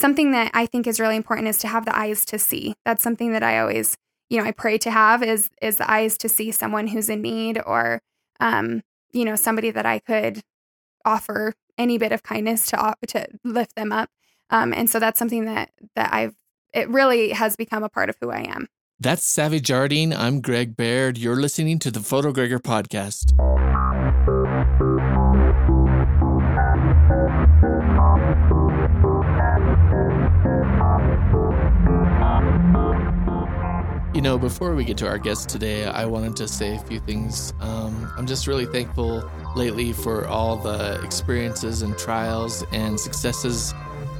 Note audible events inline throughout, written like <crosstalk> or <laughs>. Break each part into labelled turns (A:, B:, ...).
A: something that I think is really important is to have the eyes to see. That's something that I always, you know, I pray to have is is the eyes to see someone who's in need or um, you know, somebody that I could offer any bit of kindness to to lift them up. Um, and so that's something that that I've it really has become a part of who I am.
B: That's Savvy Jardine. I'm Greg Baird. You're listening to the Photo Gregor podcast. You know, before we get to our guest today, I wanted to say a few things. Um, I'm just really thankful lately for all the experiences and trials and successes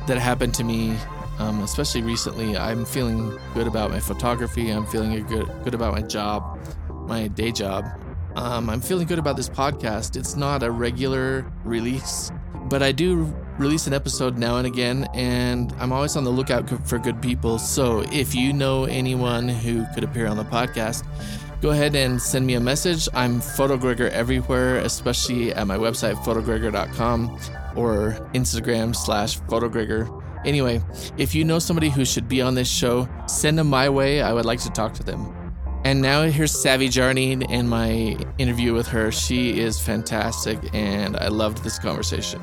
B: that happened to me um, especially recently. I'm feeling good about my photography. I'm feeling good good about my job, my day job. Um, I'm feeling good about this podcast. It's not a regular release, but I do release an episode now and again, and I'm always on the lookout for good people. So if you know anyone who could appear on the podcast, go ahead and send me a message. I'm PhotoGregor everywhere, especially at my website, photogregor.com or Instagram slash PhotoGregor. Anyway, if you know somebody who should be on this show, send them my way. I would like to talk to them. And now here's Savvy Jardine and my interview with her. She is fantastic, and I loved this conversation.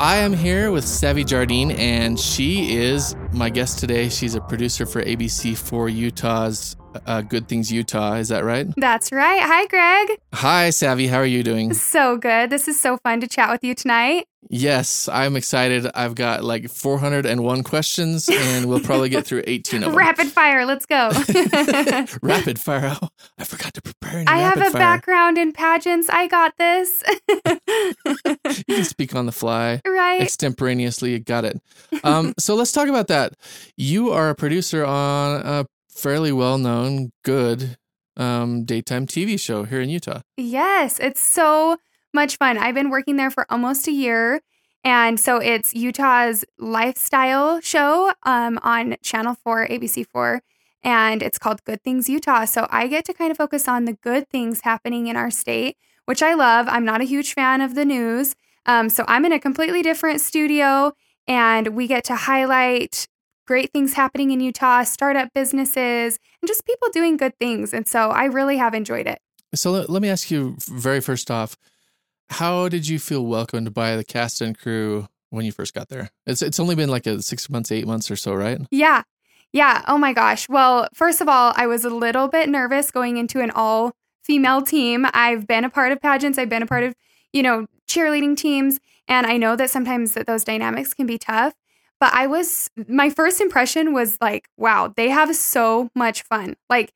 B: I am here with Savvy Jardine, and she is my guest today. She's a producer for ABC4 Utah's uh, Good Things Utah. Is that right?
A: That's right. Hi, Greg.
B: Hi, Savvy. How are you doing?
A: So good. This is so fun to chat with you tonight.
B: Yes, I'm excited. I've got like 401 questions, and we'll probably get through 18 of <laughs> them.
A: Rapid fire. Let's go. <laughs>
B: rapid <laughs> fire. Oh, I forgot to prepare.
A: I have a fire. background in pageants. I got this.
B: you can speak on the fly,
A: right?
B: Extemporaneously. Got it. Um, so let's talk about that. You are a producer on a fairly well known, good um, daytime TV show here in Utah.
A: Yes, it's so much fun. I've been working there for almost a year. And so it's Utah's lifestyle show um, on Channel 4, ABC4, and it's called Good Things Utah. So I get to kind of focus on the good things happening in our state, which I love. I'm not a huge fan of the news. Um, so I'm in a completely different studio, and we get to highlight great things happening in Utah, startup businesses, and just people doing good things. And so I really have enjoyed it.
B: So let, let me ask you very first off, how did you feel welcomed by the cast and crew when you first got there? It's it's only been like a six months, eight months or so, right?
A: Yeah. Yeah. Oh my gosh. Well, first of all, I was a little bit nervous going into an all female team. I've been a part of pageants, I've been a part of, you know, cheerleading teams. And I know that sometimes that those dynamics can be tough. But I was, my first impression was like, wow, they have so much fun. Like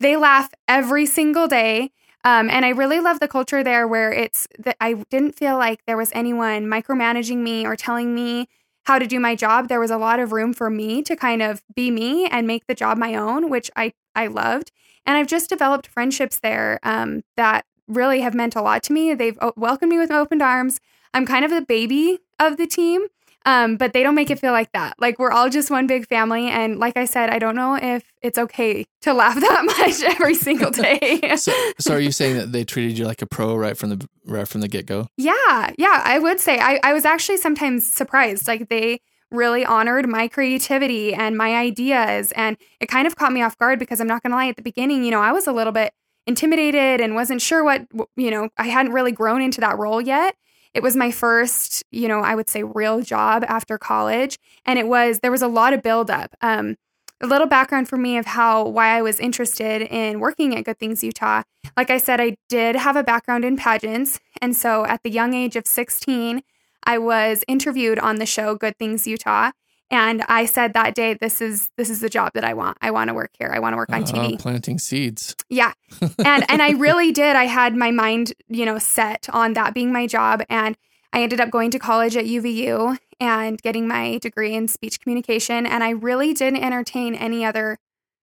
A: they laugh every single day. Um, and I really love the culture there where it's that I didn't feel like there was anyone micromanaging me or telling me how to do my job. There was a lot of room for me to kind of be me and make the job my own, which I, I loved. And I've just developed friendships there um, that really have meant a lot to me. They've welcomed me with open arms. I'm kind of the baby of the team. Um, but they don't make it feel like that. Like we're all just one big family. And like I said, I don't know if it's okay to laugh <laughs> that much every single <laughs> day.
B: so, so are you saying that they treated you like a pro right from the right from the get go?
A: Yeah, yeah, I would say. I, I was actually sometimes surprised. Like they really honored my creativity and my ideas. And it kind of caught me off guard because I'm not gonna lie, at the beginning, you know, I was a little bit intimidated and wasn't sure what you know, I hadn't really grown into that role yet it was my first, you know, I would say real job after college. And it was, there was a lot of buildup. Um, a little background for me of how, why I was interested in working at Good Things Utah. Like I said, I did have a background in pageants. And so at the young age of 16, I was interviewed on the show Good Things Utah. And I said that day, this is this is the job that I want. I want to work here. I want to work on uh, TV.
B: Planting seeds.
A: Yeah. And and I really <laughs> did. I had my mind, you know, set on that being my job. And I ended up going to college at UVU and getting my degree in speech communication. And I really didn't entertain any other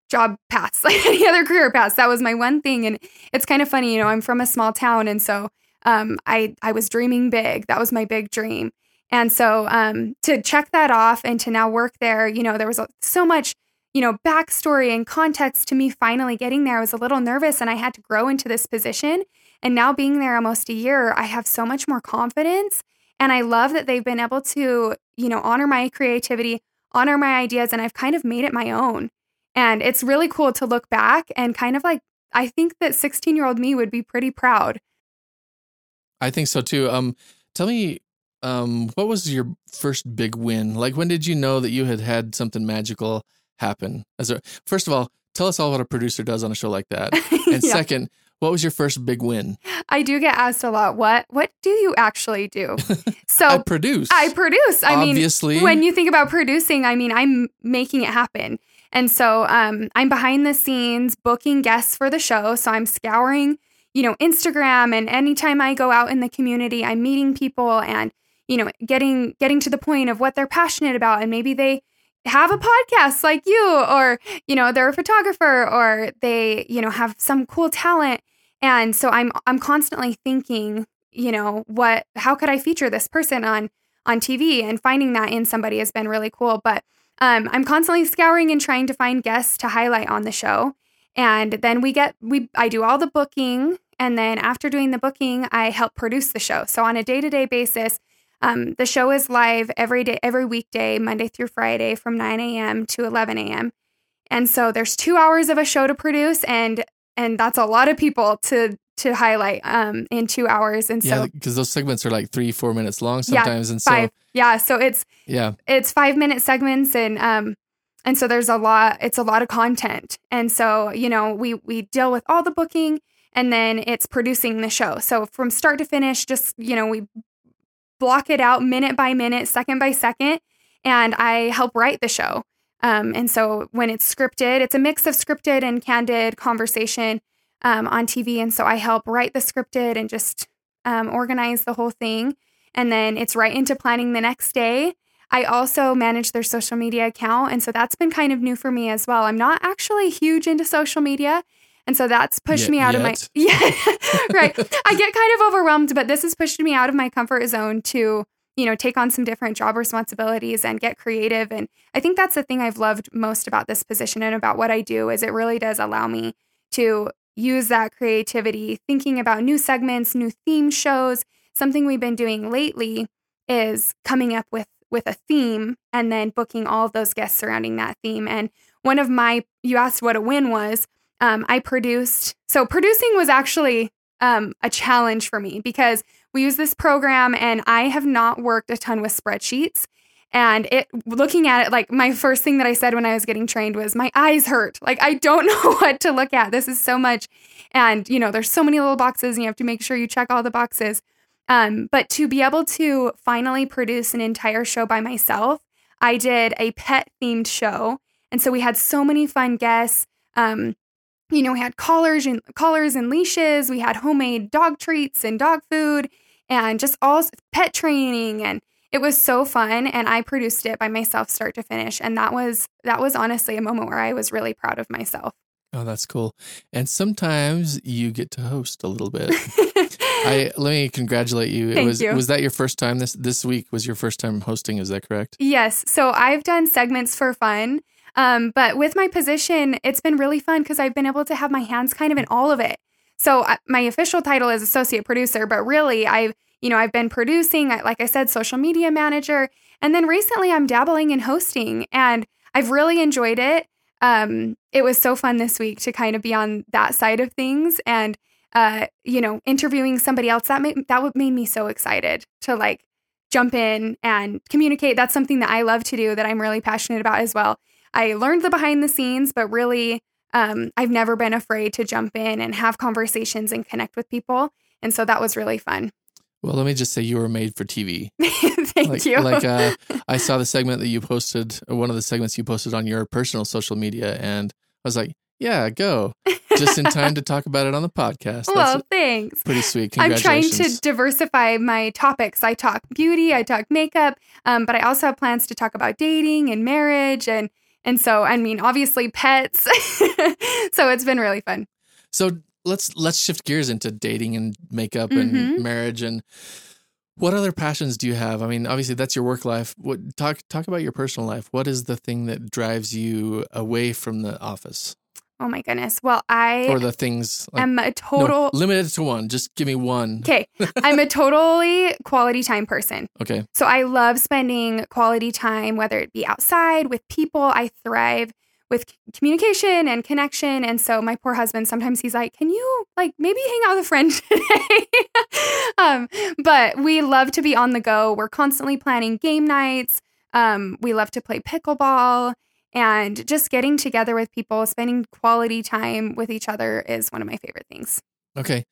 A: job paths, <laughs> like any other career paths. That was my one thing. And it's kind of funny, you know, I'm from a small town. And so um, I I was dreaming big. That was my big dream. And so um, to check that off and to now work there, you know, there was so much, you know, backstory and context to me finally getting there. I was a little nervous and I had to grow into this position. And now being there almost a year, I have so much more confidence. And I love that they've been able to, you know, honor my creativity, honor my ideas, and I've kind of made it my own. And it's really cool to look back and kind of like, I think that 16 year old me would be pretty proud.
B: I think so too. Um, tell me, um, what was your first big win? Like, when did you know that you had had something magical happen? As a, first of all, tell us all what a producer does on a show like that. <laughs> And yeah. second, what was your first big win?
A: I do get asked a lot. What What do you actually do? <laughs>
B: So I produce.
A: I produce. I Obviously. mean, when you think about producing, I mean, I'm making it happen. And so um, I'm behind the scenes booking guests for the show. So I'm scouring, you know, Instagram, and anytime I go out in the community, I'm meeting people and you know getting getting to the point of what they're passionate about, and maybe they have a podcast like you or you know they're a photographer or they you know have some cool talent. And so i'm i'm constantly thinking you know what how could i feature this person on on tv and finding that in somebody has been really cool. But um, i'm constantly scouring and trying to find guests to highlight on the show. And then we get we i do all the booking. And then after doing the booking i help produce the show. So on a day-to-day basis um, the show is live every day, every weekday, Monday through Friday from 9 a.m. to 11 a.m. And so there's two hours of a show to produce, and and that's a lot of people to to highlight um, in two hours. And
B: so because those segments are like three, four minutes long sometimes,
A: yeah,
B: and
A: five. so yeah, so it's
B: yeah,
A: it's five minute segments, and um, and so there's a lot. It's a lot of content, and so you know we we deal with all the booking and then it's producing the show. So from start to finish, just you know, we block it out minute by minute, second by second, and I help write the show. Um, and so when it's scripted, it's a mix of scripted and candid conversation um, on TV. And so I help write the scripted and just um, organize the whole thing. And then it's right into planning the next day. I also manage their social media account. And so that's been kind of new for me as well. I'm not actually huge into social media. And so that's pushed me out yet. of my <laughs> yeah right. I get kind of overwhelmed, but this has pushed me out of my comfort zone to you know take on some different job responsibilities and get creative. And I think that's the thing I've loved most about this position and about what I do is it really does allow me to use that creativity, thinking about new segments, new theme shows. Something we've been doing lately is coming up with with a theme and then booking all of those guests surrounding that theme. And one of my you asked what a win was um, I produced. So producing was actually um, a challenge for me because we use this program and I have not worked a ton with spreadsheets. And it looking at it, like my first thing that I said when I was getting trained was my eyes hurt. Like I don't <laughs> know what to look at. This is so much. And you know, there's so many little boxes and you have to make sure you check all the boxes. Um, but to be able to finally produce an entire show by myself, I did a pet themed show. And so we had so many fun guests. Um, you know, we had collars and collars and leashes. We had homemade dog treats and dog food and just all pet training and it was so fun and I produced it by myself start to finish and that was that was honestly a moment where I was really proud of myself.
B: Oh, that's cool. And sometimes you get to host a little bit. <laughs> I let me congratulate you.
A: Thank
B: it was
A: you.
B: was that your first time this this week was your first time hosting, is that correct?
A: Yes. So I've done segments for fun um, but with my position, it's been really fun because I've been able to have my hands kind of in all of it. So uh, my official title is associate producer, but really I've, you know, I've been producing, like I said, social media manager. And then recently I'm dabbling in hosting and I've really enjoyed it. Um, it was so fun this week to kind of be on that side of things and, uh, you know, interviewing somebody else that made, that made me so excited to like jump in and communicate. That's something that I love to do that I'm really passionate about as well. I learned the behind the scenes, but really, um, I've never been afraid to jump in and have conversations and connect with people. And so that was really fun.
B: Well, let me just say you were made for TV. <laughs>
A: Thank
B: like,
A: you.
B: like uh, <laughs> I saw the segment that you posted, one of the segments you posted on your personal social media, and I was like, yeah, go. Just in time to talk about it on the podcast.
A: That's well, thanks.
B: Pretty sweet.
A: I'm trying to diversify my topics. I talk beauty, I talk makeup, um, but I also have plans to talk about dating and marriage and and so, I mean, obviously pets. <laughs> so it's been really fun.
B: So let's let's shift gears into dating and makeup and mm-hmm. marriage and what other passions do you have? I mean, obviously that's your work life. What talk talk about your personal life. What is the thing that drives you away from the office?
A: Oh my goodness. Well, I
B: or the things like,
A: am a
B: no,
A: total.
B: limited to one. Just give me one.
A: Okay, <laughs> I'm a totally quality time person.
B: Okay.
A: So I love spending quality time, whether it be outside with people. I thrive with communication and connection. And so my poor husband, sometimes he's like, "Can you like maybe hang out with a friend <laughs> today?" <laughs> um, but we love to be on the go. We're constantly planning game nights. Um, we love to play pickleball. And just getting together with people, spending quality time with each other is one of my favorite things.
B: Okay.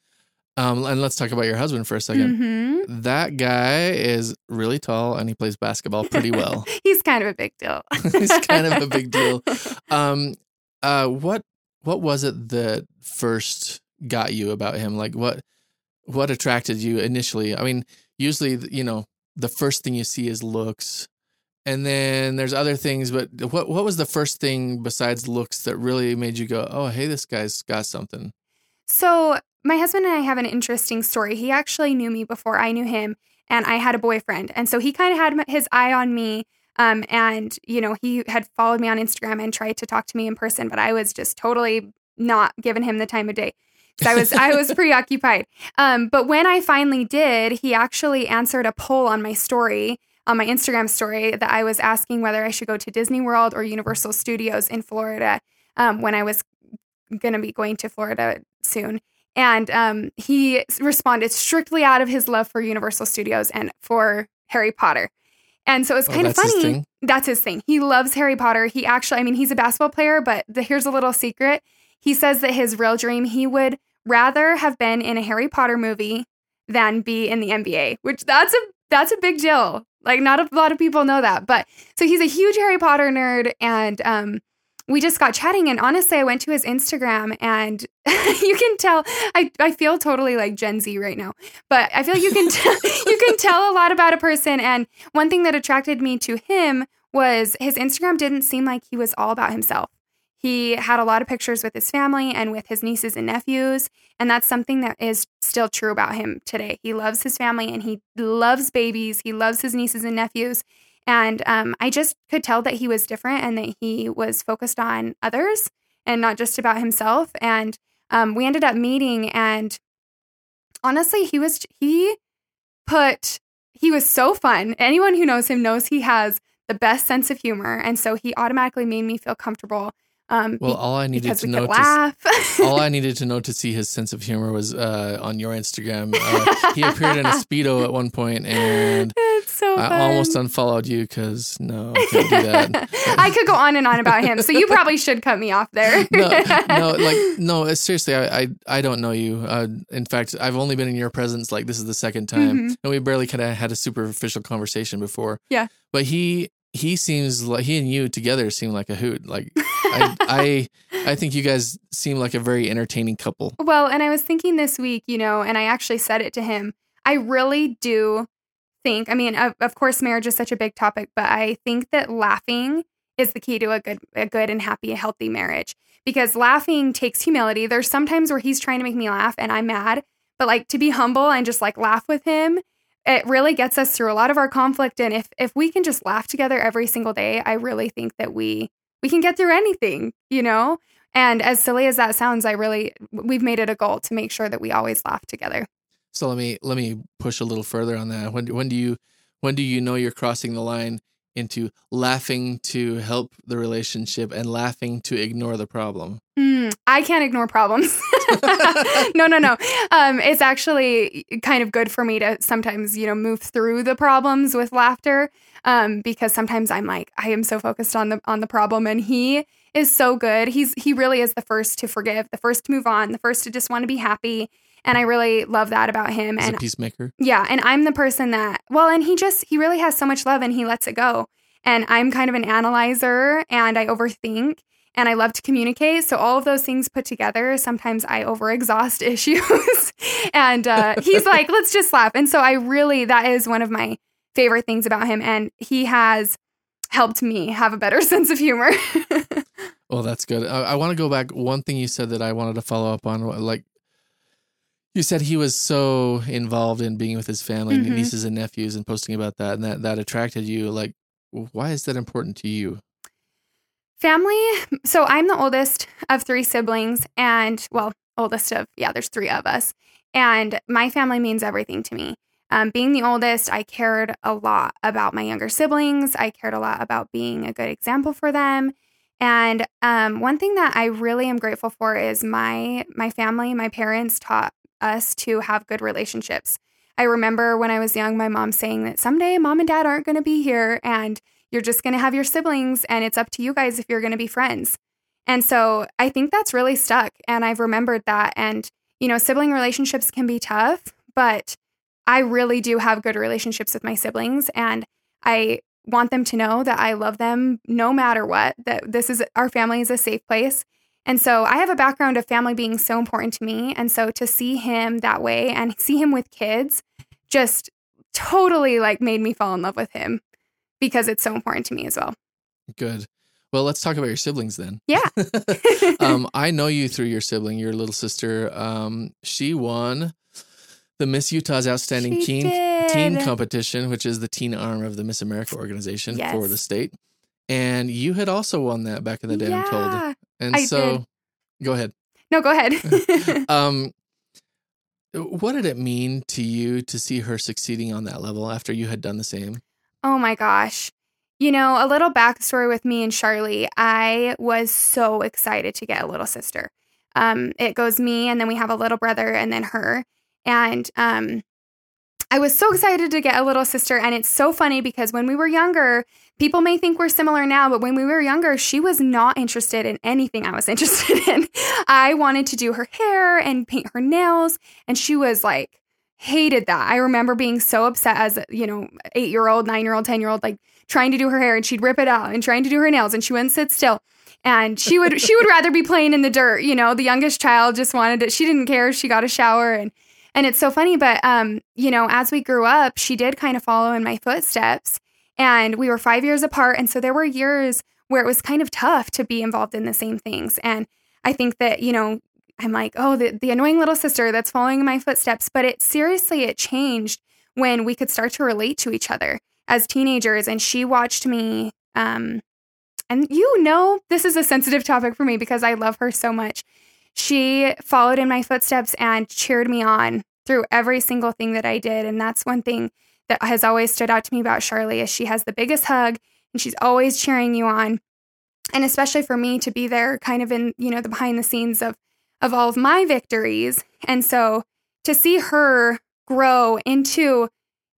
B: Um, and let's talk about your husband for a 2nd
A: hmm
B: That guy is really tall and he plays basketball pretty well. <laughs>
A: He's kind of a big deal. <laughs>
B: He's kind of a big deal. <laughs> Um, uh, what what was it that first got you about him? Like what what attracted you initially? I mean, usually you know the first thing you see is looks, and then there's other things. But what what was the first thing besides looks that really made you go, oh, hey, this guy's got something?
A: So, my husband and I have an interesting story. He actually knew me before I knew him, and I had a boyfriend. And so he kind of had his eye on me. Um, and, you know, he had followed me on Instagram and tried to talk to me in person, but I was just totally not giving him the time of day. I was I was <laughs> preoccupied. Um, but when I finally did, he actually answered a poll on my story, on my Instagram story, that I was asking whether I should go to Disney World or Universal Studios in Florida um, when I was going to be going to Florida soon. And um, he responded strictly out of his love for Universal Studios and for Harry Potter. And so it's
B: Oh,
A: kind of
B: that's his
A: funny. That's his thing. He loves Harry Potter. He actually, I mean, he's a basketball player, but the, here's a little secret. He says that his real dream, he would rather have been in a Harry Potter movie than be in the NBA, which that's a that's a big deal. Like not a lot of people know that. But so he's a huge Harry Potter nerd and um we just got chatting and honestly I went to his Instagram and <laughs> you can tell I, I feel totally like Gen Z right now. But I feel you can tell <laughs> <laughs> you can tell a lot about a person and one thing that attracted me to him was his Instagram didn't seem like he was all about himself. He had a lot of pictures with his family and with his nieces and nephews. And that's something that is still true about him today. He loves his family and he loves babies. He loves his nieces and nephews. And um, I just could tell that he was different and that he was focused on others and not just about himself. And um, we ended up meeting, and honestly, he was, he put, he was so fun. Anyone who knows him knows he has the best sense of humor. And so he automatically made me feel comfortable. Um,
B: Well, all I needed to know to <laughs> all I needed to know to see his sense of humor was uh, on your Instagram. Uh, he appeared in a speedo at one point, and <laughs>
A: so
B: I almost unfollowed you because no, I can't do that. <laughs>
A: I could go on and on about him, so you probably should cut me off there.
B: no, no, like no. uh, Seriously, I, I, I don't know you. Uh, in fact, I've only been in your presence like this is the second time,
A: Mhm.
B: and we barely kind of had a superficial conversation before.
A: Yeah.
B: but he he seems like he and you together seem like a hoot. Like I, <laughs> I, I think you guys seem like a very entertaining couple.
A: Well, and I was thinking this week, you know, and I actually said it to him. I really do think, I mean, of, of course, marriage is such a big topic, but I think that laughing is the key to a good, a good and happy, healthy marriage because laughing takes humility. There's sometimes where he's trying to make me laugh and I'm mad, but like to be humble and just like laugh with him, it really gets us through a lot of our conflict. And if if we can just laugh together every single day, I really think that we we can get through anything, you know. And as silly as that sounds, I really we've made it a goal to make sure that we always laugh together.
B: So let me let me push a little further on that. When when do you when do you know you're crossing the line into laughing to help the relationship and laughing to ignore the problem?
A: Mm, I can't ignore problems. <laughs> no, no, no. Um, it's actually kind of good for me to sometimes, you know, move through the problems with laughter. Um, because sometimes I'm like, I am so focused on the on the problem, and he is so good. He's he really is the first to forgive, the first to move on, the first to just want to be happy. And I really love that about him.
B: As
A: And
B: a peacemaker?
A: Yeah, and I'm the person that well, and he just he really has so much love and he lets it go. And I'm kind of an analyzer and I overthink and I love to communicate. So all of those things put together, sometimes I overexhaust <laughs> issues. and uh, he's like, let's just laugh. And so I really that is one of my favorite things about him, and he has helped me have a better <laughs> sense of humor. <laughs>
B: Well, that's good. I, I want to go back. One thing you said that I wanted to follow up on, like you said, he was so involved in being with his family,
A: Mhm.
B: nieces and nephews, and posting about that, and that that attracted you. Like, why is that important to you?
A: Family. So I'm the oldest of three siblings, and well, oldest of, yeah, there's three of us. And my family means everything to me. Um, being the oldest, I cared a lot about my younger siblings. I cared a lot about being a good example for them. And um, one thing that I really am grateful for is my my family, my parents taught us to have good relationships. I remember when I was young, my mom saying that someday mom and dad aren't going to be here, and you're just going to have your siblings, and it's up to you guys if you're going to be friends. And so I think that's really stuck. And I've remembered that. And, you know, sibling relationships can be tough, but I really do have good relationships with my siblings. And I want them to know that I love them no matter what, that this is our family is a safe place. And so I have a background of family being so important to me. And so to see him that way and see him with kids just totally like made me fall in love with him because it's so important to me as well.
B: Good. Well, let's talk about your siblings then.
A: Yeah. <laughs> <laughs>
B: um, I know you through your sibling, your little sister. Um, she won the Miss Utah's Outstanding
A: She
B: Teen
A: did.
B: Teen Competition, which is the teen arm of the Miss America organization
A: Yes.
B: for the state. And you had also won that back in the day, I'm told. And
A: I
B: so,
A: did.
B: go ahead.
A: No, go ahead. <laughs> <laughs>
B: Um, what did it mean to you to see her succeeding on that level after you had done the same?
A: Oh my gosh. You know, a little backstory with me and Charlie. I was so excited to get a little sister. Um, it goes me, and then we have a little brother, and then her. And um, I was so excited to get a little sister. And it's so funny because when we were younger, people may think we're similar now, but when we were younger, she was not interested in anything I was <laughs> interested in. I wanted to do her hair and paint her nails, and she was like, hated that. I remember being so upset as, you know, eight year old, nine year old, 10 year old, like trying to do her hair and she'd rip it out and trying to do her nails and she wouldn't sit still. And she would, she would rather be playing in the dirt. You know, the youngest child just wanted it. She didn't care. She got a shower and, and it's so funny. But, um, you know, as we grew up, she did kind of follow in my footsteps and we were five years apart. And so there were years where it was kind of tough to be involved in the same things. And I think that, you know, I'm like, oh, the, the annoying little sister that's following in my footsteps. But it seriously, it changed when we could start to relate to each other as teenagers. And she watched me. Um, and you know, this is a sensitive topic for me because I love her so much. She followed in my footsteps and cheered me on through every single thing that I did. And that's one thing that has always stood out to me about Charlie is she has the biggest hug and she's always cheering you on. And especially for me to be there kind of in, you know, the behind the scenes of of all of my victories. And so to see her grow into,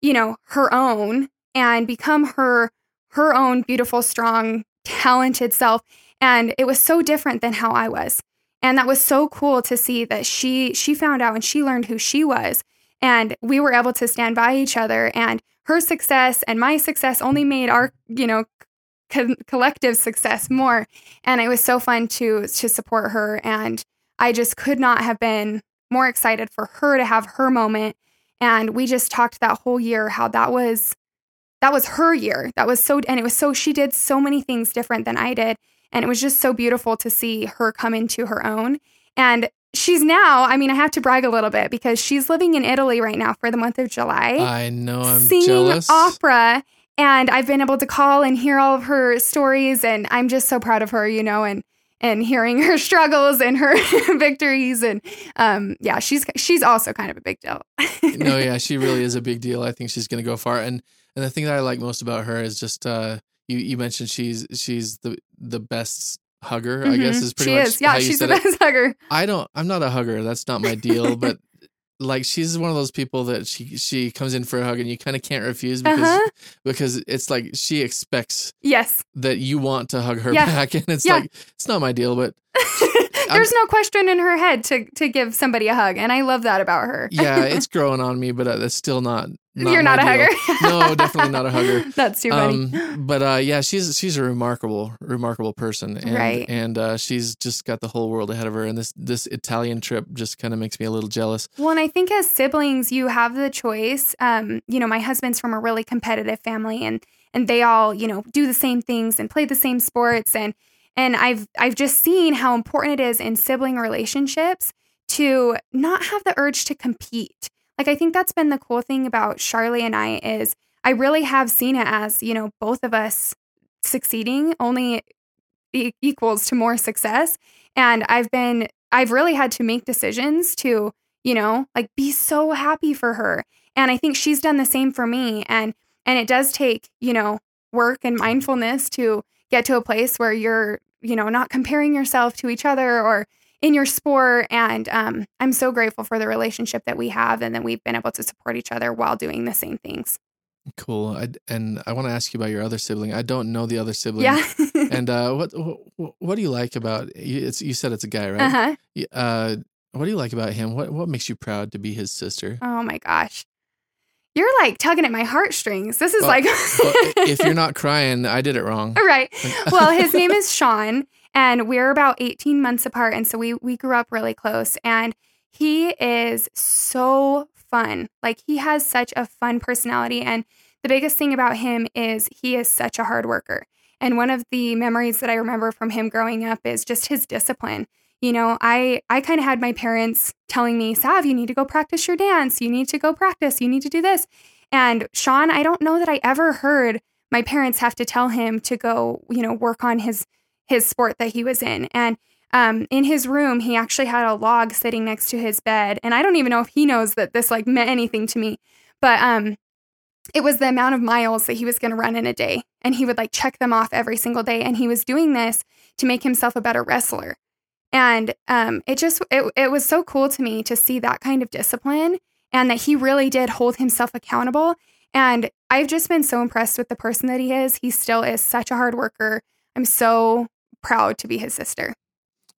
A: you know, her own and become her her own beautiful, strong, talented self and it was so different than how I was. And that was so cool to see that she she found out and she learned who she was and we were able to stand by each other and her success and my success only made our, you know, co- collective success more and it was so fun to to support her and I just could not have been more excited for her to have her moment. And we just talked that whole year how that was that was her year. That was so and it was so she did so many things different than I did. And it was just so beautiful to see her come into her own. And she's now, I mean, I have to brag a little bit because she's living in Italy right now for the month of July
B: I know I'm
A: singing
B: jealous.
A: opera and I've been able to call and hear all of her stories and I'm just so proud of her, you know, and and hearing her <laughs> struggles and her <laughs> victories and um yeah, she's she's also kind of a big deal.
B: no, yeah, <laughs> she really is a big deal. I think she's going to go far. And and the thing that I like most about her is just uh you you mentioned she's she's the the best hugger. I guess
A: Mhm.
B: is pretty
A: she
B: much
A: is. Yeah,
B: how you
A: she's the
B: said it. <laughs>
A: hugger.
B: I don't. I'm not a hugger. That's not my deal. <laughs> but like, she's one of those people that she she comes in for a hug and you kind of can't refuse because
A: Uh-huh.
B: because it's like she expects
A: Yes.
B: that you want to hug her
A: Yeah. <laughs>
B: back, and it's
A: Yeah.
B: like it's not my deal. But <laughs>
A: There's no question in her head to to give somebody a hug, and I love that about her.
B: yeah, it's <laughs> growing on me. But uh, that's still not. not
A: You're not a
B: deal.
A: hugger. <laughs>
B: No, definitely not a hugger.
A: That's too funny.
B: Um, but uh, yeah, she's she's a remarkable, remarkable person, and
A: Right.
B: and uh, she's just got the whole world ahead of her. And this this Italian trip just kind of makes me a little jealous.
A: Well, and I think as siblings, you have the choice. Um, you know, my husband's from a really competitive family, and and they all, you know, do the same things and play the same sports, and and I've I've just seen how important it is in sibling relationships to not have the urge to compete. Like I think that's been the cool thing about Charlie and I is I really have seen it as you know both of us succeeding only e- equals to more success. And I've been, I've really had to make decisions to, you know, like be so happy for her. And I think she's done the same for me. And, and it does take, you know, work and mindfulness to get to a place where you're, you know, not comparing yourself to each other or in your sport. And um, I'm so grateful for the relationship that we have and that we've been able to support each other while doing the same things.
B: Cool. I, and I want to ask you about your other sibling. I don't know the other sibling.
A: Yeah. <laughs>
B: and uh, what, what what do you like about you? It's, you said it's a guy, right?
A: uh-huh.
B: Uh, what do you like about him? What what makes you proud to be his sister?
A: Oh my gosh. You're like tugging at my heartstrings. This is
B: Well,
A: like
B: Well, <laughs> if you're not crying, I did it wrong.
A: right. <laughs> Well, his name is Sean, and we're about 18 months apart, and so we we grew up really close. And he is so fun. Like he has such a fun personality, and the biggest thing about him is he is such a hard worker. And one of the memories that I remember from him growing up is just his discipline. You know, I I kind of had my parents telling me, "Sav, you need to go practice your dance. You need to go practice. You need to do this." And Sean, I don't know that I ever heard my parents have to tell him to go, you know, work on his his sport that he was in. And um, in his room, he actually had a log sitting next to his bed. And I don't even know if he knows that this like meant anything to me, but um, it was the amount of miles that he was going to run in a day, and he would like check them off every single day. And he was doing this to make himself a better wrestler. And um, it just it, it was so cool to me to see that kind of discipline and that he really did hold himself accountable. And I've just been so impressed with the person that he is. He still is such a hard worker. I'm so proud to be his sister.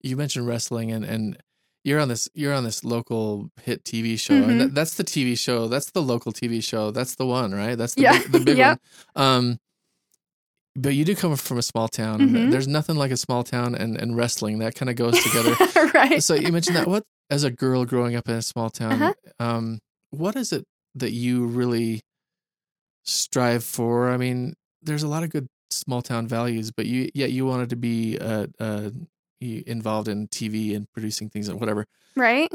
B: You mentioned wrestling, and and you're on this you're on this local hit TV show,
A: Mhm.
B: and that, that's the TV show. That's the local TV show. That's the one, right? That's the
A: Yeah.
B: big, the big <laughs>
A: Yep.
B: one. Um, but you do come from a small town.
A: Mhm.
B: There's nothing like a small town and, and wrestling. That kind of goes together. <laughs>
A: right.
B: so you mentioned that. What as a girl growing up in a small town,
A: Uh-huh.
B: um, what is it that you really strive for? I mean, there's a lot of good small town values, but you yet you wanted to be uh, uh, you- involved in TV and producing things and whatever.
A: right.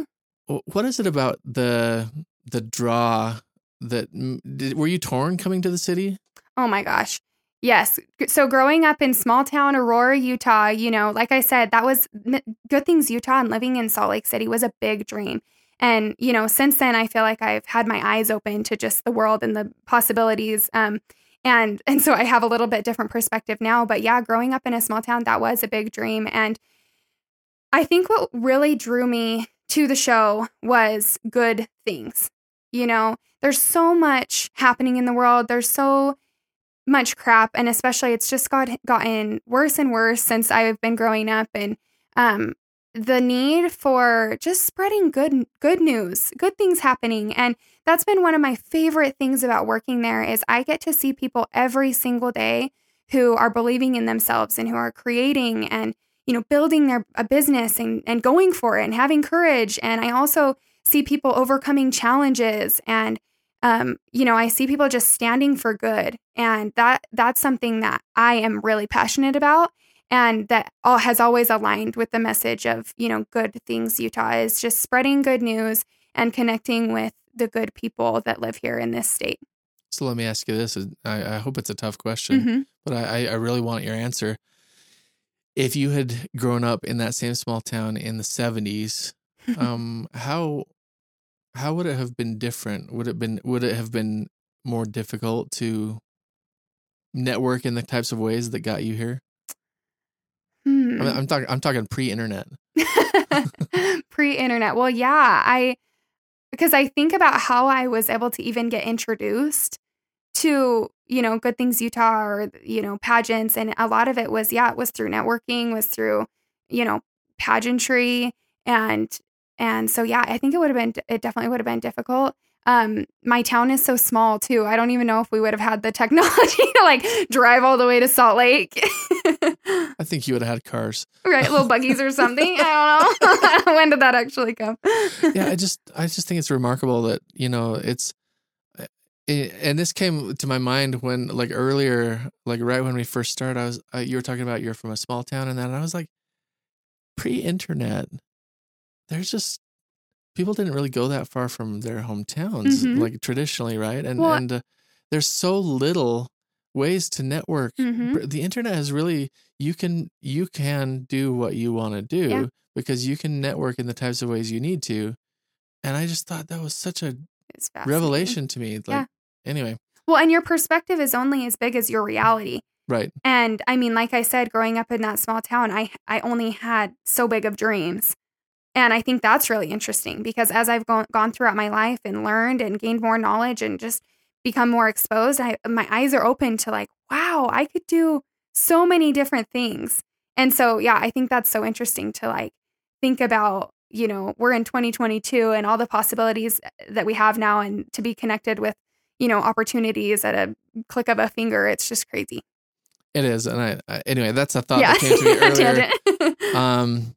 B: What is it about the the draw that did, were you torn coming to the city?
A: Oh my gosh. Yes. So growing up in small town Aurora, Utah, you know, like I said, that was Good Things Utah and living in Salt Lake City was a big dream. And, you know, since then I feel like I've had my eyes open to just the world and the possibilities. Um and <laughs> and so I have a little bit different perspective now, but yeah, growing up in a small town that was a big dream and I think what really drew me to the show was good things. You know, there's so much happening in the world. There's so much crap and especially it's just got gotten worse and worse since I've been growing up and um the need for just spreading good good news, good things happening and that's been one of my favorite things about working there is I get to see people every single day who are believing in themselves and who are creating and you know building their a business and and going for it and having courage and I also see people overcoming challenges and um, you know, I see people just standing for good, and that that's something that I am really passionate about, and that all has always aligned with the message of you know good things. Utah is just spreading good news and connecting with the good people that live here in this state.
B: So let me ask you this: I, I hope it's a tough question,
A: Mhm.
B: but I, I really want your answer. If you had grown up in that same small town in the '70s, <laughs> um, how how would it have been different? Would it been would it have been more difficult to network in the types of ways that got you here?
A: Hmm.
B: I mean, I'm talking I'm talking pre-internet. <laughs>
A: pre-internet well yeah i because i think about how i was able to even get introduced to you know good things utah or you know pageants and a lot of it was yeah it was through networking was through you know pageantry and and so yeah i think it would have been it definitely would have been difficult. Um my town is so small too. I don't even know if we would have had the technology <laughs> to like drive all the way to salt lake. <laughs>
B: I think you would have had cars.
A: right little buggies or something. <laughs> I don't know. When did that actually come.
B: Yeah, I just I just think it's remarkable that you know it's, it, and this came to my mind when like earlier, like right when we first started, I was uh, you were talking about you're from a small town and that, and I was like, pre-internet, there's just people didn't really go that far from their hometowns
A: Mhm.
B: like traditionally, right? And
A: Well-
B: and uh, there's so little ways to network.
A: Mhm.
B: The internet has really you can you can do what you want to do
A: Yeah.
B: because you can network in the types of ways you need to. And I just thought that was such a revelation to me. Like
A: Yeah.
B: anyway,
A: Well, and your perspective is only as big as your reality.
B: right.
A: And I mean, like I said, growing up in that small town, I I only had so big of dreams. And I think that's really interesting because as I've gone, gone throughout my life and learned and gained more knowledge and just become more exposed, I my eyes are open to like, wow, I could do so many different things. And so, yeah, I think that's so interesting to like think about, you know, we're in 2022 and all the possibilities that we have now and to be connected with, you know, opportunities at a click of a finger. It's just crazy.
B: It is. And I, I anyway, that's a thought
A: yeah.
B: that came to me <laughs> earlier. <laughs> Um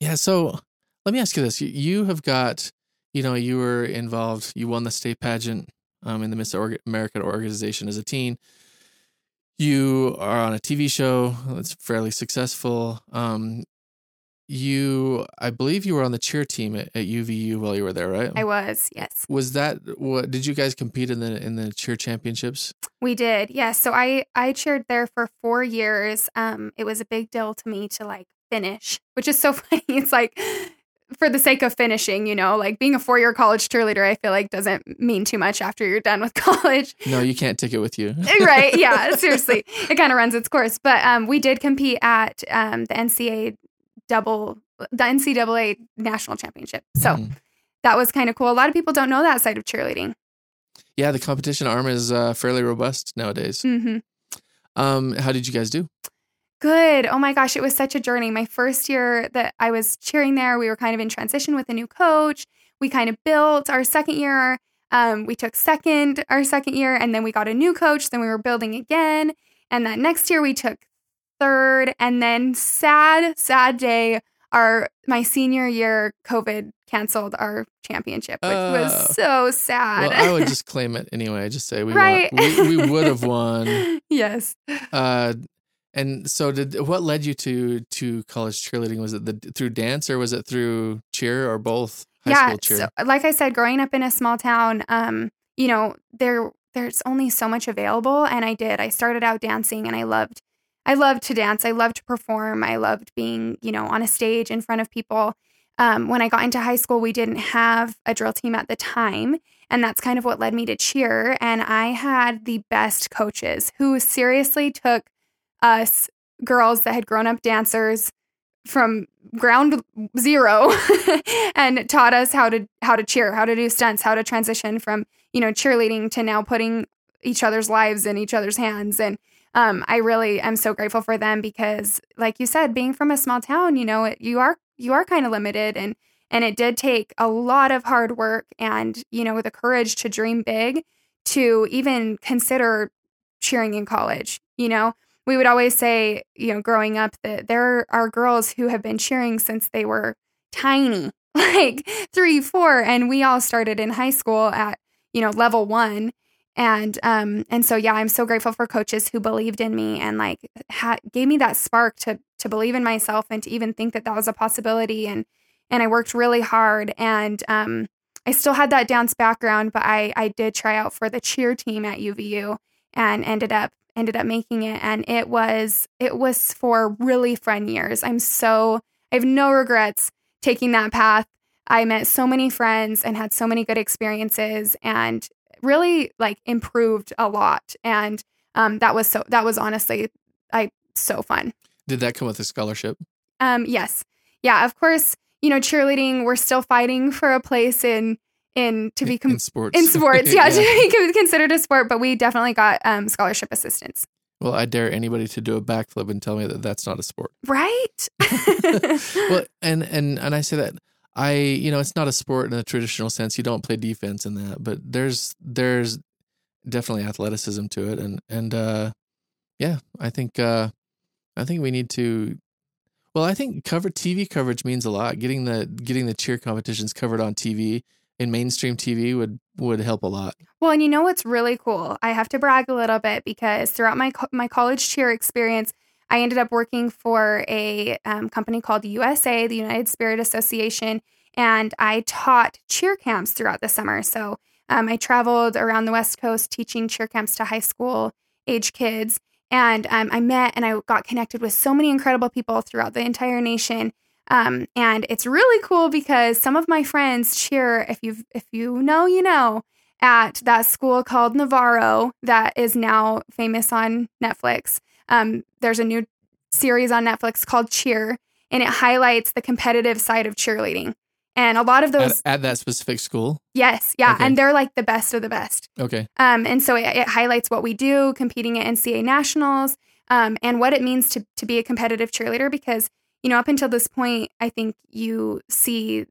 B: yeah so let me ask you this you, have got you know you were involved you won the state pageant um, in the miss america organization as a teen you are on a tv show that's fairly successful um you i believe you were on the cheer team at, at uvu while you were there right
A: I was, yes.
B: was that what did you guys compete in the in the cheer championships
A: We did. Yes. So I I cheered there for 4 years. Um it was a big deal to me to like finish, which is so <laughs> funny. It's like for the sake of finishing, you know, like being a 4-year college cheerleader I feel like doesn't mean too much after you're done with <laughs> college.
B: no you can't take it with you
A: right. Yeah, <laughs> seriously. It kind of runs its course. But um we did compete at um the NCAA double the NCAA national championship. So
B: Mhm.
A: that was kind of cool. A lot of people don't know that side of cheerleading.
B: yeah the competition arm is uh, fairly robust nowadays
A: Mhm.
B: um how did you guys do
A: Good. Oh my gosh, it was such a journey. My first year that I was cheering there, we were kind of in transition with a new coach. We kind of built our second year. Um, we took second our second year, and then we got a new coach. Then we were building again, and that next year we took third. And then sad, sad day. Our my senior year, COVID canceled our championship, which
B: Oh.
A: was so sad.
B: Well, I would <laughs> just claim it anyway. I just say we
A: Right.
B: won. We, we would have won. <laughs>
A: yes.
B: Uh, and so, did what led you to to college cheerleading? Was it the through dance or was it through cheer or both? High
A: yeah
B: school cheer.
A: so like i said growing up in a small town um you know there there's only so much available and i did i started out dancing and i loved i loved to dance i loved to perform i loved being you know on a stage in front of people um, when i got into high school we didn't have a drill team at the time and that's kind of what led me to cheer and i had the best coaches who seriously took us girls that had grown up dancers from ground zero <laughs> and taught us how to how to cheer, how to do stunts, how to transition from, you know, cheerleading to now putting each other's lives in each other's hands. And um, I really am so grateful for them because like you said being from a small town, you know, it, you are you are kind of limited and and it did take a lot of hard work and, you know, the courage to dream big to even consider cheering in college, you know we would always say, you know, growing up, that there are girls who have been cheering since they were tiny, <laughs> like three, four, and we all started in high school at, you know, level one. And um and so yeah, I'm so grateful for coaches who believed in me and like ha- gave me that spark to to believe in myself and to even think that that was a possibility. And and I worked really hard and um I still had that dance background, but I I did try out for the cheer team at UVU and ended up ended up making it and it was it was for really fun years. I'm so I have no regrets taking that path. I met so many friends and had so many good experiences and really like improved a lot and um that was so that was honestly I so fun.
B: Did that come with a scholarship?
A: Um yes. Yeah, of course, you know, cheerleading we're still fighting for a place in in to be
B: in,
A: com-
B: in sports.
A: in sports, <laughs> yeah, to be considered a sport, but we definitely got um, scholarship assistance.
B: Well, I dare anybody to do a backflip and tell me that that's not a sport.
A: Right? <laughs>
B: well, and and and I say that I, you know, it's not a sport in the traditional sense. You don't play defense in that, but there's there's definitely athleticism to it, and and uh, yeah, I think uh, I think we need to. Well, I think cover TV coverage means a lot. Getting the getting the cheer competitions covered on TV in mainstream TV would would help a lot.
A: Well, and you know what's really cool? I have to brag a little bit because throughout my co- my college cheer experience, I ended up working for a um, company called USA, the United Spirit Association, and I taught cheer camps throughout the summer. So um, I traveled around the West Coast teaching cheer camps to high school age kids. And um, I met and I got connected with so many incredible people throughout the entire nation. Um, and it's really cool because some of my friends cheer. If you if you know, you know, at that school called Navarro that is now famous on Netflix. Um, there's a new series on Netflix called Cheer, and it highlights the competitive side of cheerleading. And a lot of those
B: at, at that specific school.
A: Yes, yeah,
B: Okay.
A: and they're like the best of the best.
B: Okay.
A: Um, and so it, it highlights what we do, competing at NCA nationals, um, and what it means to to be a competitive cheerleader. Because you know, up until this point, I think you see,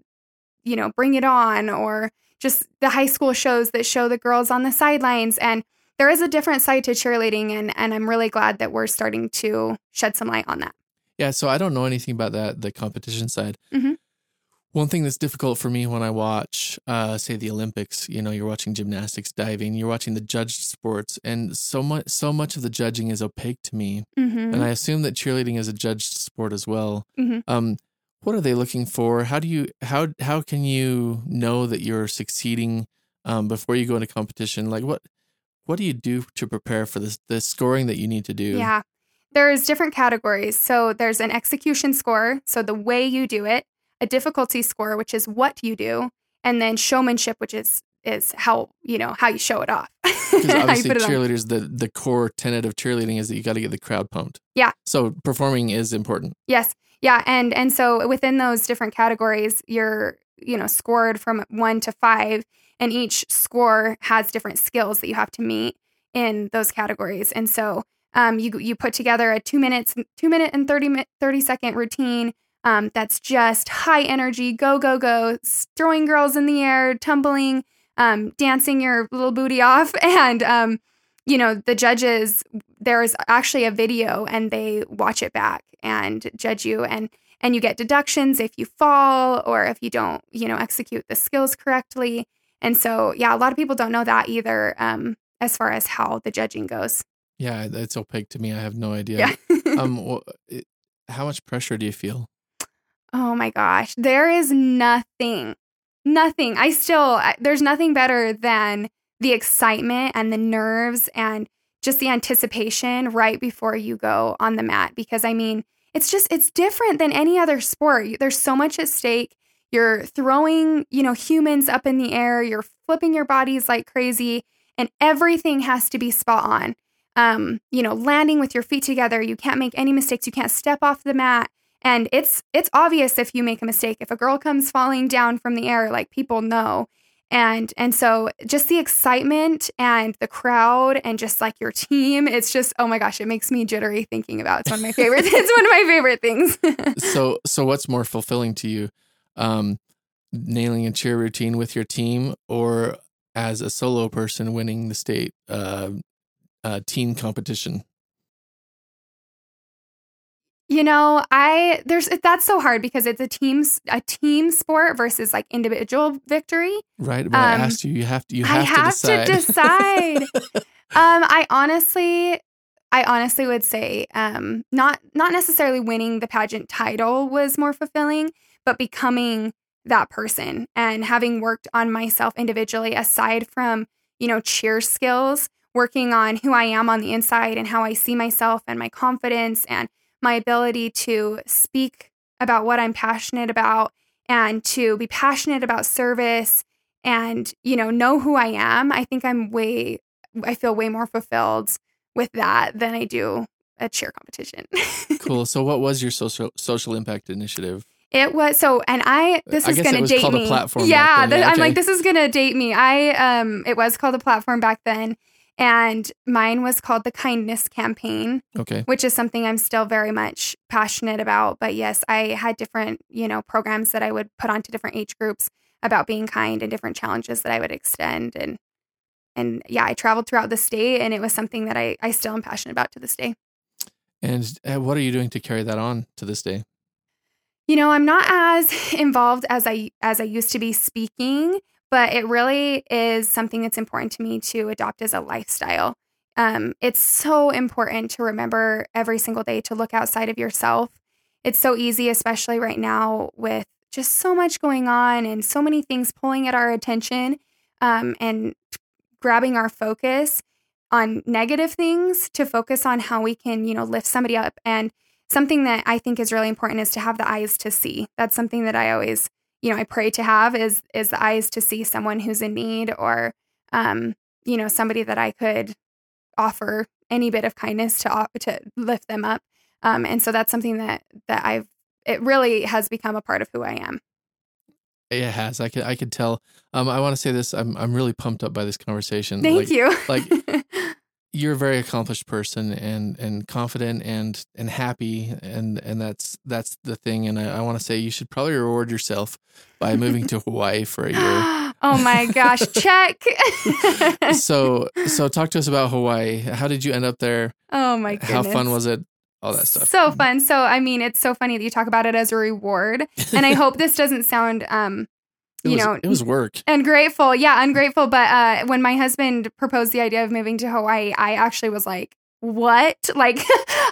A: you know, Bring It On or just the high school shows that show the girls on the sidelines, and there is a different side to cheerleading, and and I'm really glad that we're starting to shed some light on that.
B: Yeah, so I don't know anything about that, the competition side.
A: Mhm.
B: One thing that's difficult for me when I watch, uh, say, the Olympics, you know, you're watching gymnastics, diving, you're watching the judged sports, and so much, so much of the judging is opaque to me.
A: Mm-hmm.
B: And I assume that cheerleading is a judged sport as well.
A: Mhm.
B: Um, what are they looking for? How do you how how can you know that you're succeeding um, before you go into competition? Like what what do you do to prepare for this the scoring that you need to do?
A: Yeah. There's different categories. So there's an execution score, so the way you do it, a difficulty score, which is what you do, and then showmanship, which is is how, you know, how you show it off. <laughs>
B: Because obviously
A: on.
B: cheerleaders, the the core tenet of cheerleading is that you got to get the crowd pumped.
A: Yeah.
B: So performing is important.
A: Yes. Yeah, and and so within those different categories, you're, you know, scored from 1 to 5 and each score has different skills that you have to meet in those categories. And so um, you you put together a 2 minutes 2 minute and 30 30 second routine um, that's just high energy, go go go, throwing girls in the air, tumbling, um, dancing your little booty off <laughs> and um, you know, the judges there's actually a video and they watch it back and judge you and and you get deductions if you fall or if you don't you know execute the skills correctly and so yeah a lot of people don't know that either um as far as how the judging goes
B: Yeah, it's opaque to me. I have no idea.
A: yeah, <laughs>
B: um, how much pressure do you feel?
A: Oh my gosh there is nothing nothing. I still there's nothing better than the excitement and the nerves and just the anticipation right before you go on the mat because i mean it's just it's different than any other sport. There's so much at stake. You're throwing you know humans up in the air. You're flipping your bodies like crazy and everything has to be spot on. Um, you know landing with your feet together. You can't make any mistakes. You can't step off the mat and it's it's obvious if you make a mistake. If a girl comes falling down from the air like people know. And and so just the excitement and the crowd and just like your team it's just oh my gosh it makes me jittery thinking about it. it's one of my favorite <laughs> it's one of my favorite things. <laughs>
B: So so what's more fulfilling to you um nailing a cheer routine with your team or as a solo person winning the state uh, uh team competition
A: you know i there's that's so hard because it's a team a team sport versus like individual victory
B: right but i
A: Um,
B: asked you you have to you have, to
A: I
B: have, to
A: to
B: decide,
A: decide. <laughs> um i honestly i honestly would say um not not necessarily winning the pageant title was more fulfilling but becoming that person and having worked on myself individually aside from you know cheer skills working on who i am on the inside and how i see myself and my confidence and my ability to speak about what i'm passionate about and to be passionate about service and you know know who i am i think i'm way i feel way more fulfilled with that than i do a cheer competition. <laughs>
B: Cool. So what was your social social impact initiative?
A: It was so and i this
B: I
A: is going to date
B: called a
A: me. yeah,
B: Yeah,
A: i'm like this is going to date me. I um it was called a platform back then and mine was called the kindness campaign
B: okay
A: which is something I'm still very much passionate about. But yes, I had different, you know, programs that I would put onto different age groups about being kind and different challenges that I would extend. And and yeah, I traveled throughout the state and it was something that I, I still am passionate about to this day.
B: and uh, what are you doing to carry that on to this day
A: You know, I'm not as <laughs> involved as I as I used to be speaking, but it really is something that's important to me to adopt as a lifestyle. Um, it's so important to remember every single day to look outside of yourself. It's so easy, especially right now with just so much going on and so many things pulling at our attention um, and grabbing our focus. on negative things to focus on how we can, you know, lift somebody up. And something that I think is really important is to have the eyes to see. That's something that I always, you know, I pray to have is is the eyes to see someone who's in need or um, you know, somebody that I could offer any bit of kindness to to lift them up. Um, and so that's something that that I've it really has become a part of who I am.
B: It has. I could I could tell. Um, I want to say this. I'm I'm really pumped up by this conversation.
A: Thank
B: like,
A: you.
B: like <laughs> you're a very accomplished person and and confident and and happy and and that's that's the thing. And I, I want to say you should probably reward yourself by moving to <laughs> Hawaii for a year. <gasps>
A: oh my gosh! <laughs> Check.
B: so so talk to us about Hawaii. How did you end up there?
A: Oh my goodness.
B: How fun was it? all that stuff.
A: So fun. So I mean, it's so funny that you talk about it as a reward, and I <laughs> hope this doesn't sound, um,
B: it
A: you
B: was,
A: know,
B: it was work.
A: Ungrateful. Yeah, ungrateful. But uh, when my husband proposed the idea of moving to Hawaii, I actually was like, what? <laughs> Like,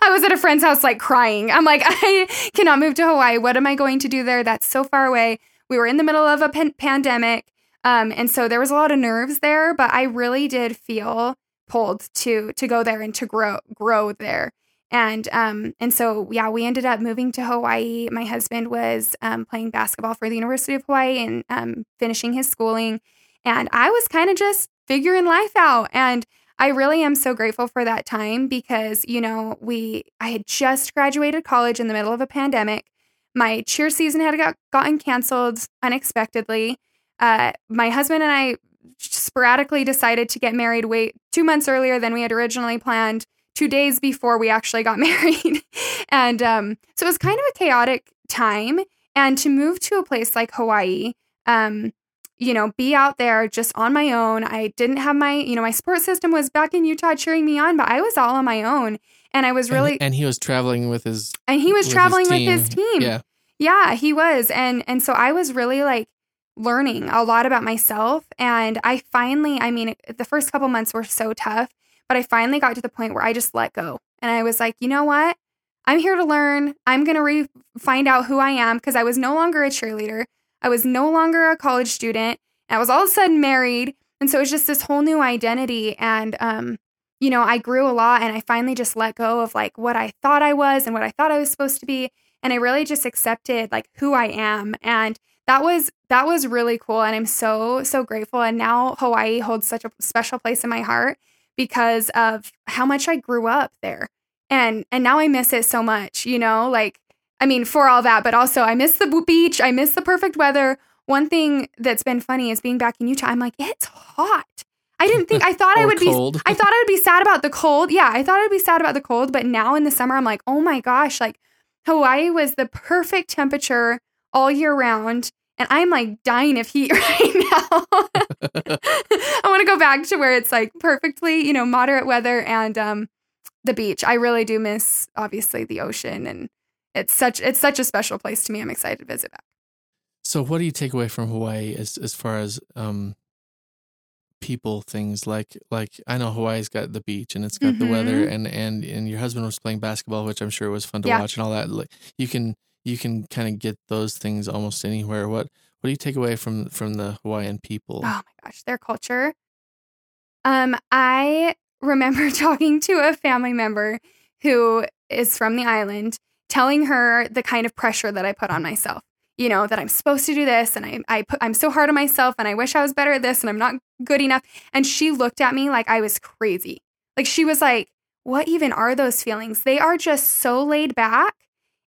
A: I was at a friend's house, like crying. I'm like, <laughs> I cannot move to Hawaii. What am I going to do there? That's so far away. We were in the middle of a pan- pandemic. Um, and so there was a lot of nerves there, but I really did feel pulled to to go there and to grow grow there. And um, and so yeah, we ended up moving to Hawaii. My husband was um, playing basketball for the University of Hawaii and um, finishing his schooling, and I was kind of just figuring life out. And I really am so grateful for that time because you know we I had just graduated college in the middle of a pandemic. My cheer season had got, gotten canceled unexpectedly. Uh, my husband and I sporadically decided to get married wait two months earlier than we had originally planned two days before we actually got <laughs> married. and um, so it was kind of a chaotic time. And to move to a place like Hawaii, um, you know, be out there just on my own. I didn't have my, you know, my support system was back in Utah cheering me on, but I was all on my own. And I was really
B: and, and he was traveling with his
A: and he was
B: with
A: traveling
B: his
A: with his team.
B: Yeah.
A: Yeah, he was. And and so I was really like learning a lot about myself and I finally, I mean, the first couple months were so tough, but I finally got to the point where I just let go. And I was like, "You know what? I'm here to learn. I'm going to re- find out who I am because I was no longer a cheerleader. I was no longer a college student. I was all of a sudden married. And so it was just this whole new identity. And, um, you know, I grew a lot and I finally just let go of like what I thought I was and what I thought I was supposed to be. And I really just accepted like who I am. And that was that was really cool. And I'm so, so grateful. And now Hawaii holds such a special place in my heart because of how much I grew up there. And and now I miss it so much, you know? Like I mean, for all that, but also I miss the beach, I miss the perfect weather. One thing that's been funny is being back in Utah. I'm like, it's hot. I didn't think I <laughs> thought I would
B: cold.
A: be I thought I would be sad about the cold. Yeah, I thought I'd be sad about the cold, but now in the summer I'm like, "Oh my gosh, like Hawaii was the perfect temperature all year round." And I'm like dying of heat <laughs> right now. I want to go back to where it's like perfectly, you know, moderate weather and um the beach. I really do miss obviously the ocean and it's such it's such a special place to me. I'm excited to visit back.
B: So what do you take away from Hawaii as as far as um people things like like I know Hawaii's got the beach and it's got the weather and and and your husband was playing basketball which I'm sure was fun to
A: Yeah.
B: watch and all that like you can you can kind of get those things almost anywhere what what do you take away from from the Hawaiian people
A: Oh my gosh, their culture. Um, I remember <laughs> talking to a family member who is from the island, telling her the kind of pressure that I put on myself. You know, that I'm supposed to do this and I, I put, I'm so hard on myself and I wish I was better at this and I'm not good enough. And she looked at me like I was crazy. Like she was like, what even are those feelings? They are just so laid back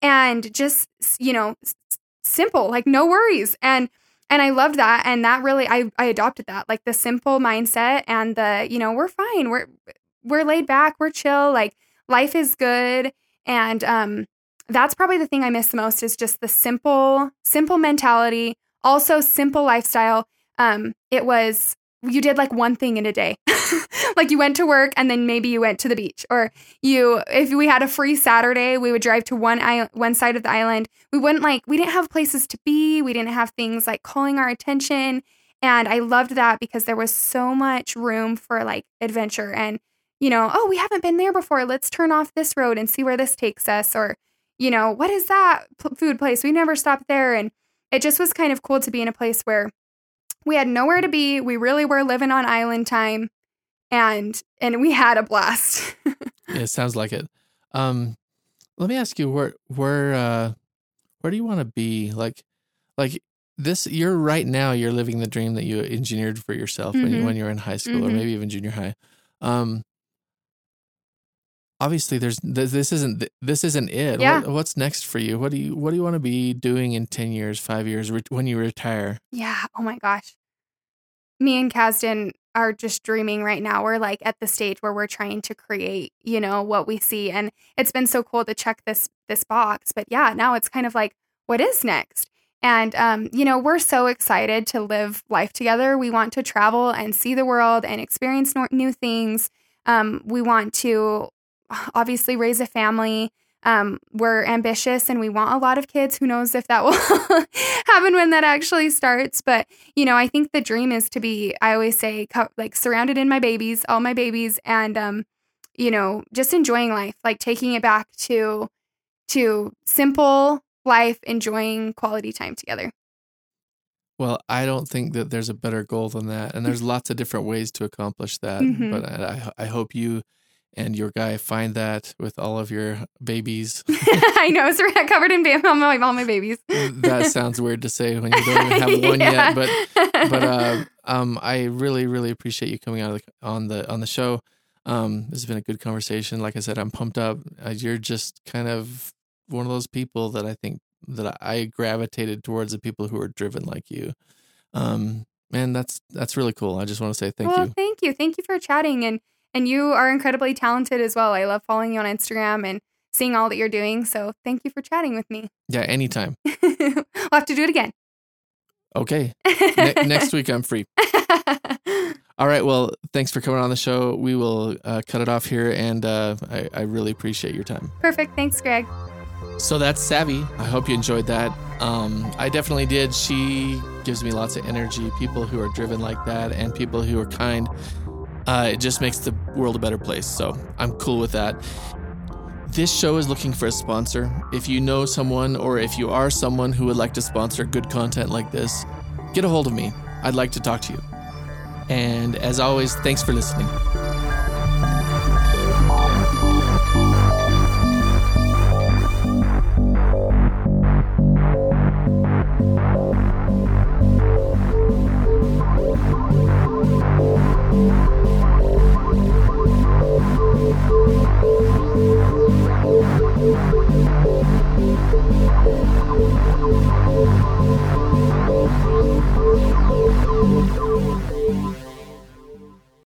A: and just, you know, simple, like no worries. And and I loved that and that really I I adopted that. Like the simple mindset and the, you know, we're fine. We're we're laid back, we're chill, like life is good and um that's probably the thing I miss the most is just the simple simple mentality, also simple lifestyle. Um it was you did like one thing in a day. <laughs> like you went to work and then maybe you went to the beach or you if we had a free Saturday, we would drive to one island, one side of the island. We wouldn't like we didn't have places to be. We didn't have things like calling our attention. And I loved that because there was so much room for like adventure and you know, oh, we haven't been there before. Let's turn off this road and see where this takes us or you know, what is that p- food place? We never stopped there and it just was kind of cool to be in a place where we had nowhere to be. We really were living on island time and and we had a blast. <laughs>
B: Yeah, it sounds like it. Um, let me ask you where where uh, where do you want to be? Like, like this. You're right now. You're living the dream that you engineered for yourself when you when you were in high school or
A: Mhm.
B: maybe even junior high. Um, obviously, there's this, this isn't this isn't it.
A: Yeah.
B: What, what's next for you? What do you what do you want to be doing in ten years, five years, re- when you retire?
A: Yeah. Oh my gosh. Me and Kasdan are just dreaming right now. We're like at the stage where we're trying to create, you know, what we see. And it's been so cool to check this this box. But yeah, now it's kind of like, what is next? And um, you know, we're so excited to live life together. We want to travel and see the world and experience nor- new things. Um, we want to <laughs> obviously raise a family. Um, we're ambitious and we want a lot of kids. Who knows if that <laughs> will happen when that actually starts? But you know, I think the dream is to be. I always say, co- like surrounded in my babies, all my babies, and um, you know, just enjoying life, like taking it back to to simple life, enjoying quality time together.
B: Well, I don't think that there's a better goal than that, and there's <laughs> lots of different ways to accomplish that.
A: Mhm.
B: But I, I hope you and your guy find that with all of your babies. <laughs>
A: I know, so we're covered in ba- all my all my babies.
B: that sounds weird to say when you don't even have <laughs> one
A: Yeah.
B: yet, but but uh, <laughs> um, I really really appreciate you coming out of the, on the on the show. Um, this has been a good conversation. Like I said, I'm pumped up. Uh, you're just kind of one of those people that I think that I gravitated towards the people who are driven like you. Um, man, that's that's really cool. I just want to say thank
A: well,
B: you.
A: thank you, thank you for chatting, and and you are incredibly talented as well. I love following you on Instagram and seeing all that you're doing. So thank you for chatting with me. <laughs>
B: Yeah, anytime.
A: we'll have to do it again.
B: Okay, <laughs> ne- next week I'm free. <laughs> All right. Well, thanks for coming on the show. We will uh, cut it off here, and uh, I, I really appreciate your time.
A: Perfect. Thanks, Greg.
B: So that's Savvy. I hope you enjoyed that. Um, I definitely did. She gives me lots of energy. People who are driven like that and people who are kind, uh, it just makes the world a better place. So I'm cool with that. This show is looking for a sponsor. If you know someone or if you are someone who would like to sponsor good content like this, get a hold of me. I'd like to talk to you. And as always, thanks for listening.